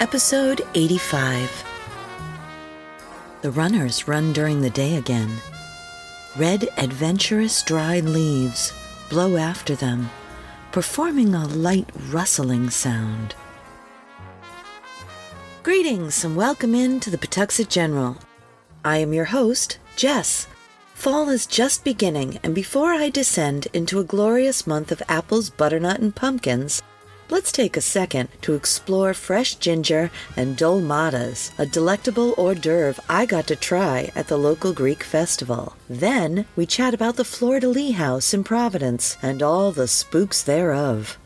Episode 85. The runners run during the day again. Red, adventurous dried leaves blow after them, performing a light rustling sound. Greetings and welcome in to the Pawtuxet General. I am your host, Jess. Fall is just beginning, and before I descend into a glorious month of apples, butternut, and pumpkins, let's take a second to explore fresh ginger and dolmadas, a delectable hors d'oeuvre I got to try at the local Greek festival. Then we chat about the de Lis house in Providence and all the spooks thereof.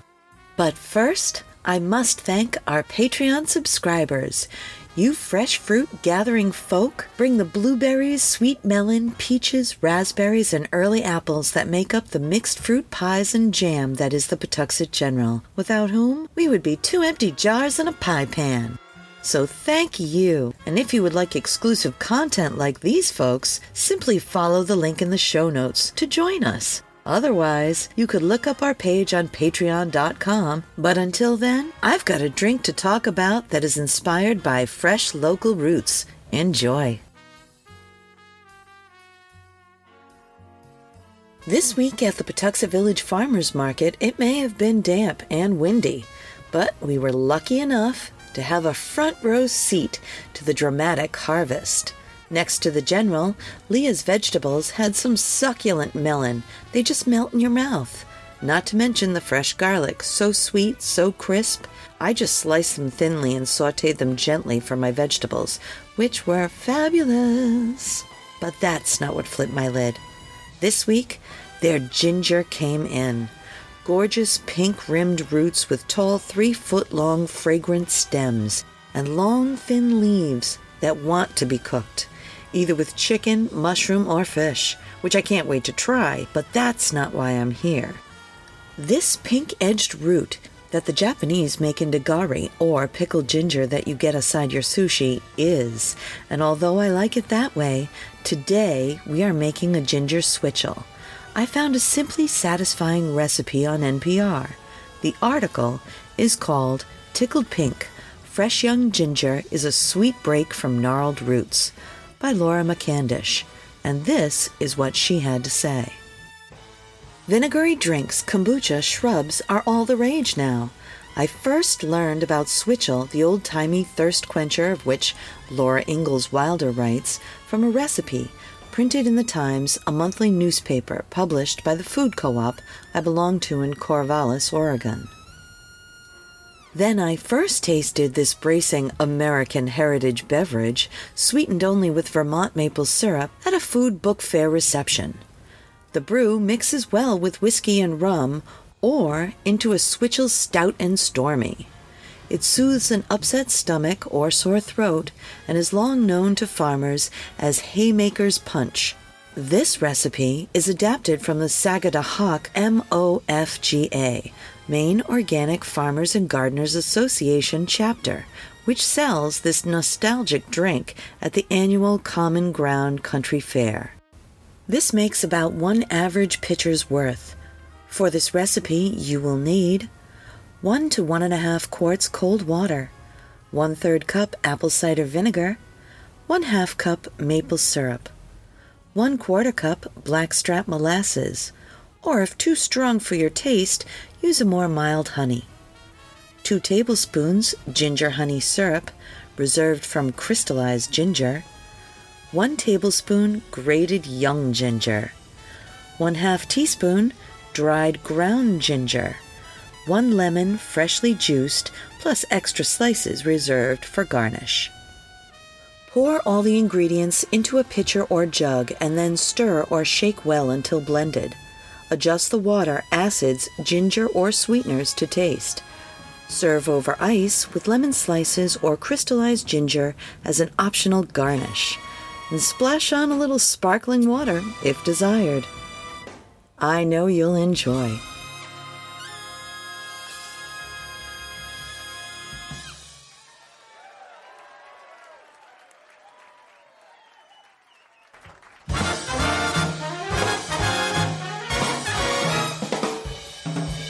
But first, I must thank our Patreon subscribers. You fresh fruit gathering folk bring the blueberries, sweet melon, peaches, raspberries, and early apples that make up the mixed fruit pies and jam that is the Pawtuxet General, without whom we would be two empty jars and a pie pan. So thank you. And if you would like exclusive content like these folks, simply follow the link in the show notes to join us. Otherwise, you could look up our page on patreon.com. But until then, I've got a drink to talk about that is inspired by fresh local roots. Enjoy. This week at the Pawtuxet Village Farmers Market, it may have been damp and windy, but we were lucky enough to have a front row seat to the dramatic harvest. Next to the general, Leah's vegetables had some succulent melon. They just melt in your mouth. Not to mention the fresh garlic, so sweet, so crisp. I just sliced them thinly and sauteed them gently for my vegetables, which were fabulous. But that's not what flipped my lid. This week, their ginger came in. Gorgeous pink rimmed roots with tall, three foot long, fragrant stems, and long, thin leaves that want to be cooked either with chicken, mushroom, or fish, which I can't wait to try, but that's not why I'm here. This pink edged root that the Japanese make into gari, or pickled ginger that you get aside your sushi, is, and although I like it that way, today we are making a ginger switchel. I found a simply satisfying recipe on NPR. The article is called Tickled Pink Fresh Young Ginger is a Sweet Break from Gnarled Roots by Laura McCandlish, and this is what she had to say. Vinegary drinks, kombucha, shrubs are all the rage now. I first learned about Switchel, the old timey thirst quencher of which Laura Ingalls Wilder writes, from a recipe printed in the Times, a monthly newspaper published by the food co op I belong to in Corvallis, Oregon. Then I first tasted this bracing American heritage beverage, sweetened only with Vermont maple syrup, at a food book fair reception. The brew mixes well with whiskey and rum, or into a switchel stout and stormy. It soothes an upset stomach or sore throat, and is long known to farmers as haymaker's punch. This recipe is adapted from the Sagadahoc MOFGA, Maine Organic Farmers and Gardeners Association chapter, which sells this nostalgic drink at the annual Common Ground Country Fair. This makes about one average pitcher's worth. For this recipe, you will need one to one and a half quarts cold water, one third cup apple cider vinegar, one half cup maple syrup, one quarter cup blackstrap molasses, or if too strong for your taste, use a more mild honey. 2 tablespoons ginger honey syrup, reserved from crystallized ginger. 1 tablespoon grated young ginger. 1 half teaspoon dried ground ginger. 1 lemon freshly juiced, plus extra slices reserved for garnish. Pour all the ingredients into a pitcher or jug and then stir or shake well until blended. Adjust the water, acids, ginger, or sweeteners to taste. Serve over ice with lemon slices or crystallized ginger as an optional garnish. And splash on a little sparkling water if desired. I know you'll enjoy.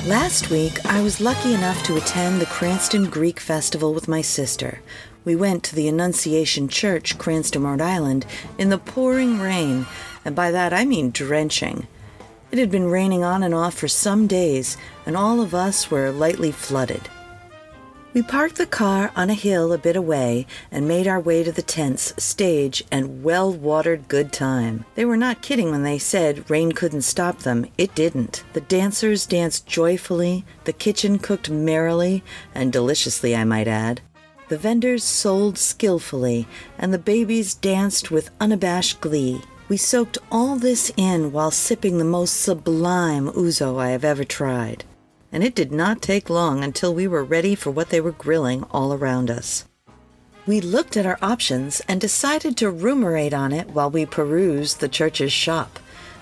Last week, I was lucky enough to attend the Cranston Greek Festival with my sister. We went to the Annunciation Church, Cranston, Rhode Island, in the pouring rain, and by that I mean drenching. It had been raining on and off for some days, and all of us were lightly flooded. We parked the car on a hill a bit away and made our way to the tents, stage, and well watered good time. They were not kidding when they said rain couldn't stop them. It didn't. The dancers danced joyfully, the kitchen cooked merrily, and deliciously, I might add. The vendors sold skillfully, and the babies danced with unabashed glee. We soaked all this in while sipping the most sublime ouzo I have ever tried and it did not take long until we were ready for what they were grilling all around us. We looked at our options and decided to ruminate on it while we perused the church's shop.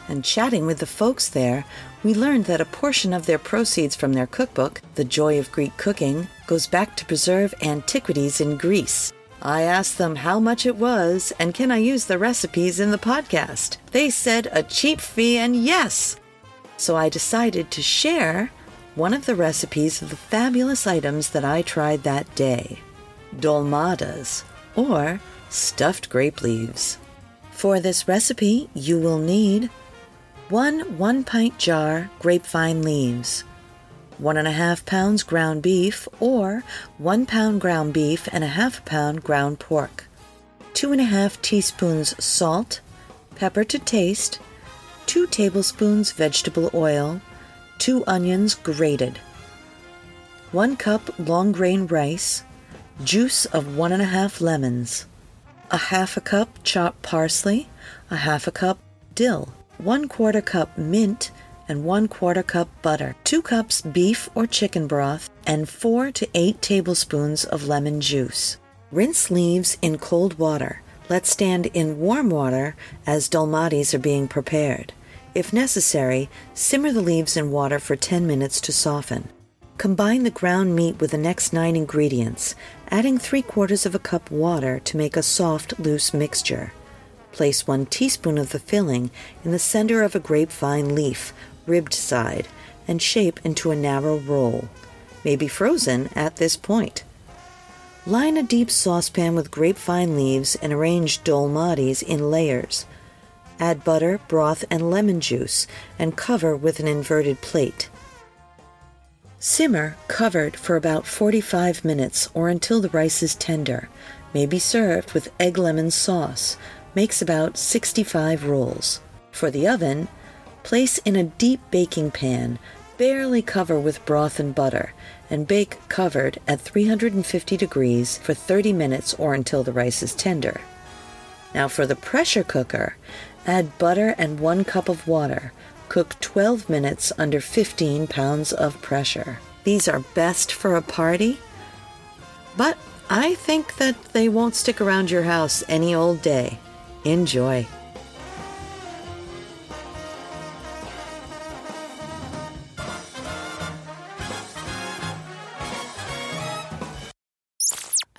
And chatting with the folks there, we learned that a portion of their proceeds from their cookbook, The Joy of Greek Cooking, goes back to preserve antiquities in Greece. I asked them how much it was and can I use the recipes in the podcast. They said a cheap fee and yes. So I decided to share one of the recipes of the fabulous items that I tried that day dolmadas, or stuffed grape leaves. For this recipe, you will need one one pint jar grapevine leaves, one and a half pounds ground beef, or one pound ground beef and a half pound ground pork, two and a half teaspoons salt, pepper to taste, two tablespoons vegetable oil, 2 onions grated, 1 cup long grain rice, juice of 1 1/2 lemons, a half a cup chopped parsley, a half a cup dill, 1 quarter cup mint, and 1 quarter cup butter, 2 cups beef or chicken broth, and 4 to 8 tablespoons of lemon juice. Rinse leaves in cold water. Let stand in warm water as dolmades are being prepared. If necessary, simmer the leaves in water for 10 minutes to soften. Combine the ground meat with the next nine ingredients, adding 3 quarters of a cup water to make a soft, loose mixture. Place 1 teaspoon of the filling in the center of a grapevine leaf, ribbed side, and shape into a narrow roll. May be frozen at this point. Line a deep saucepan with grapevine leaves and arrange dolmades in layers. Add butter, broth, and lemon juice and cover with an inverted plate. Simmer covered for about 45 minutes or until the rice is tender. May be served with egg lemon sauce. Makes about 65 rolls. For the oven, place in a deep baking pan, barely cover with broth and butter, and bake covered at 350 degrees for 30 minutes or until the rice is tender. Now for the pressure cooker, Add butter and one cup of water. Cook 12 minutes under 15 pounds of pressure. These are best for a party, but I think that they won't stick around your house any old day. Enjoy.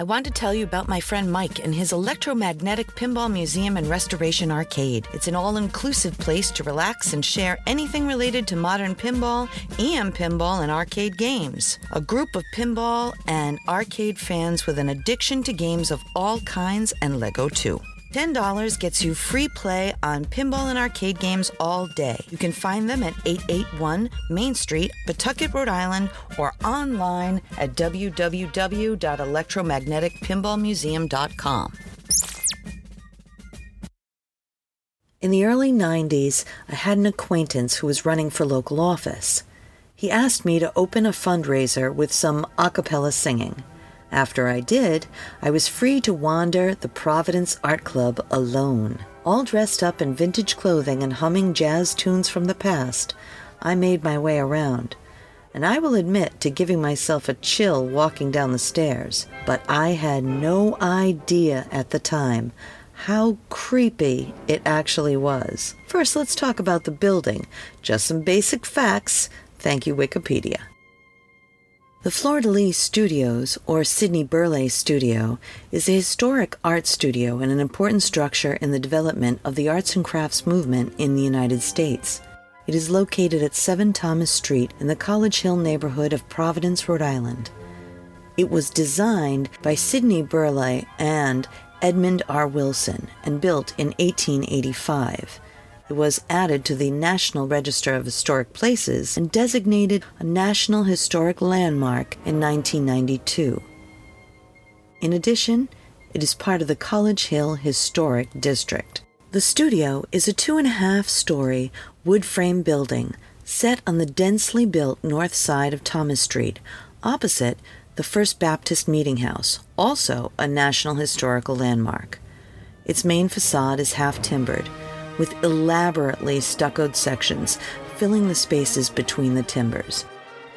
I want to tell you about my friend Mike and his electromagnetic pinball museum and restoration arcade. It's an all inclusive place to relax and share anything related to modern pinball, EM pinball, and arcade games. A group of pinball and arcade fans with an addiction to games of all kinds and Lego too. $10 gets you free play on pinball and arcade games all day. You can find them at 881 Main Street, Pawtucket, Rhode Island, or online at www.electromagneticpinballmuseum.com. In the early 90s, I had an acquaintance who was running for local office. He asked me to open a fundraiser with some a cappella singing. After I did, I was free to wander the Providence Art Club alone. All dressed up in vintage clothing and humming jazz tunes from the past, I made my way around. And I will admit to giving myself a chill walking down the stairs, but I had no idea at the time how creepy it actually was. First, let's talk about the building. Just some basic facts. Thank you, Wikipedia. The Fleur de Lis Studios, or Sidney Burleigh Studio, is a historic art studio and an important structure in the development of the arts and crafts movement in the United States. It is located at 7 Thomas Street in the College Hill neighborhood of Providence, Rhode Island. It was designed by Sidney Burleigh and Edmund R. Willson and built in 1885. Was added to the National Register of Historic Places and designated a National Historic Landmark in 1992. In addition, it is part of the College Hill Historic District. The studio is a two and a half story wood frame building set on the densely built north side of Thomas Street, opposite the First Baptist Meeting House, also a National Historical Landmark. Its main facade is half timbered, with elaborately stuccoed sections filling the spaces between the timbers.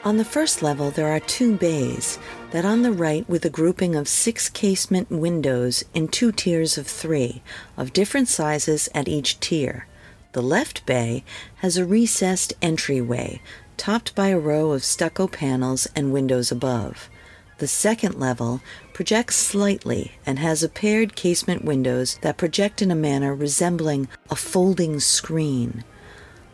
On the first level, there are two bays, that on the right with a grouping of six casement windows in two tiers of three, of different sizes at each tier. The left bay has a recessed entryway, topped by a row of stucco panels and windows above. The second level projects slightly and has a paired casement windows that project in a manner resembling a folding screen.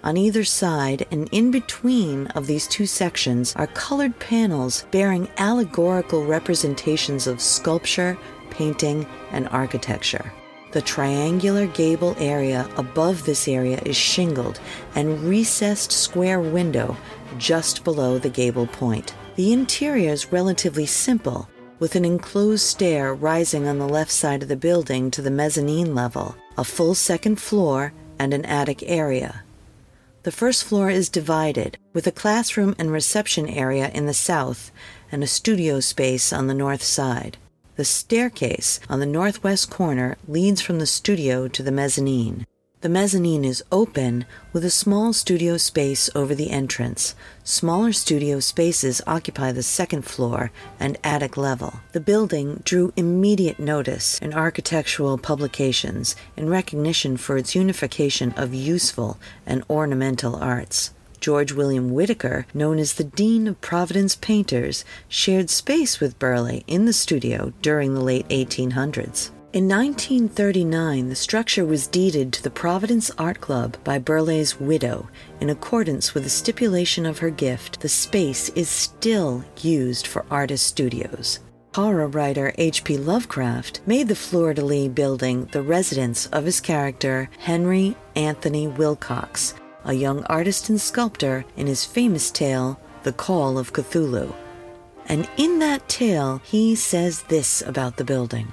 On either side and in between of these two sections are colored panels bearing allegorical representations of sculpture, painting, and architecture. The triangular gable area above this area is shingled and recessed square window just below the gable point. The interior is relatively simple, with an enclosed stair rising on the left side of the building to the mezzanine level, a full second floor, and an attic area. The first floor is divided, with a classroom and reception area in the south and a studio space on the north side. The staircase on the northwest corner leads from the studio to the mezzanine. The mezzanine is open with a small studio space over the entrance. Smaller studio spaces occupy the second floor and attic level. The building drew immediate notice in architectural publications in recognition for its unification of useful and ornamental arts. George William Whitaker, known as the Dean of Providence Painters, shared space with Burleigh in the studio during the late 1800s. In 1939, the structure was deeded to the Providence Art Club by Burleigh's widow. In accordance with the stipulation of her gift, the space is still used for artist studios. Horror writer H.P. Lovecraft made the Fleur de Lis building the residence of his character Henry Anthony Wilcox, a young artist and sculptor in his famous tale, The Call of Cthulhu. And in that tale, he says this about the building.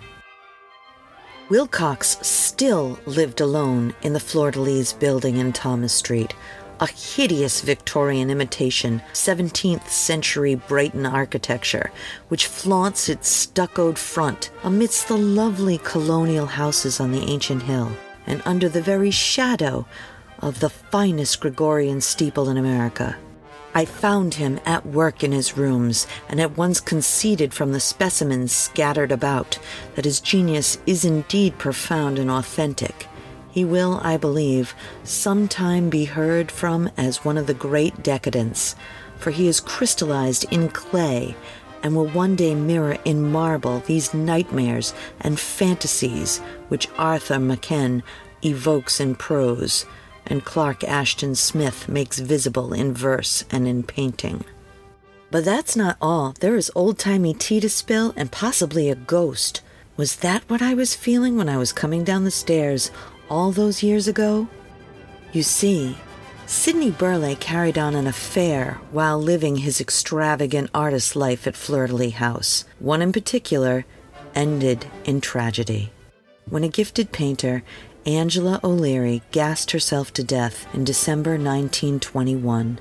Wilcox still lived alone in the Fleur de Lis building in Thomas Street, a hideous Victorian imitation, 17th century Brighton architecture, which flaunts its stuccoed front amidst the lovely colonial houses on the ancient hill, and under the very shadow of the finest Georgian steeple in America. I found him at work in his rooms, and at once conceded from the specimens scattered about that his genius is indeed profound and authentic. He will, I believe, sometime be heard from as one of the great decadents, for he is crystallized in clay and will one day mirror in marble these nightmares and fantasies which Arthur Machen evokes in prose and Clark Ashton Smith makes visible in verse and in painting. But that's not all. There is old timey tea to spill and possibly a ghost. Was that what I was feeling when I was coming down the stairs all those years ago? You see, Sidney Burleigh carried on an affair while living his extravagant artist life at Lis House. One in particular ended in tragedy. When a gifted painter Angela O'Leary gassed herself to death in December 1921.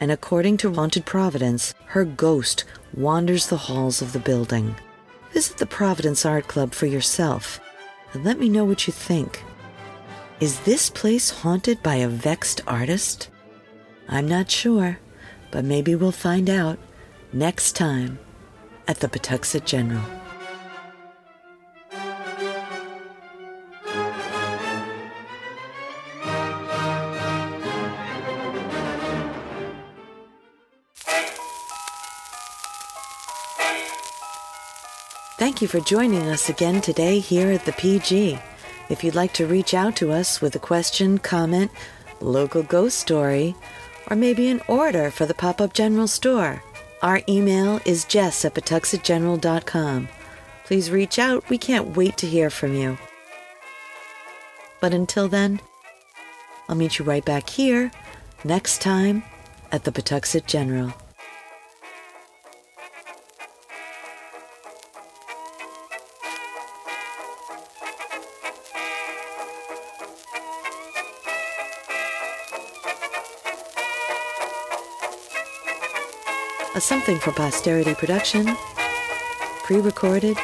And according to Haunted Providence, her ghost wanders the halls of the building. Visit the Providence Art Club for yourself and let me know what you think. Is this place haunted by a vexed artist? I'm not sure, but maybe we'll find out next time at the Pawtuxet General. You for joining us again today here at the PG. If you'd like to reach out to us with a question, comment, local ghost story, or maybe an order for the pop up general store. Our email is jess at pawtuxetgeneral.com. Please reach out. We can't wait to hear from you. But until then, I'll meet you right back here next time at the Pawtuxet General. A Something for Posterity production, pre recorded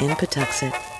in Pawtuxet.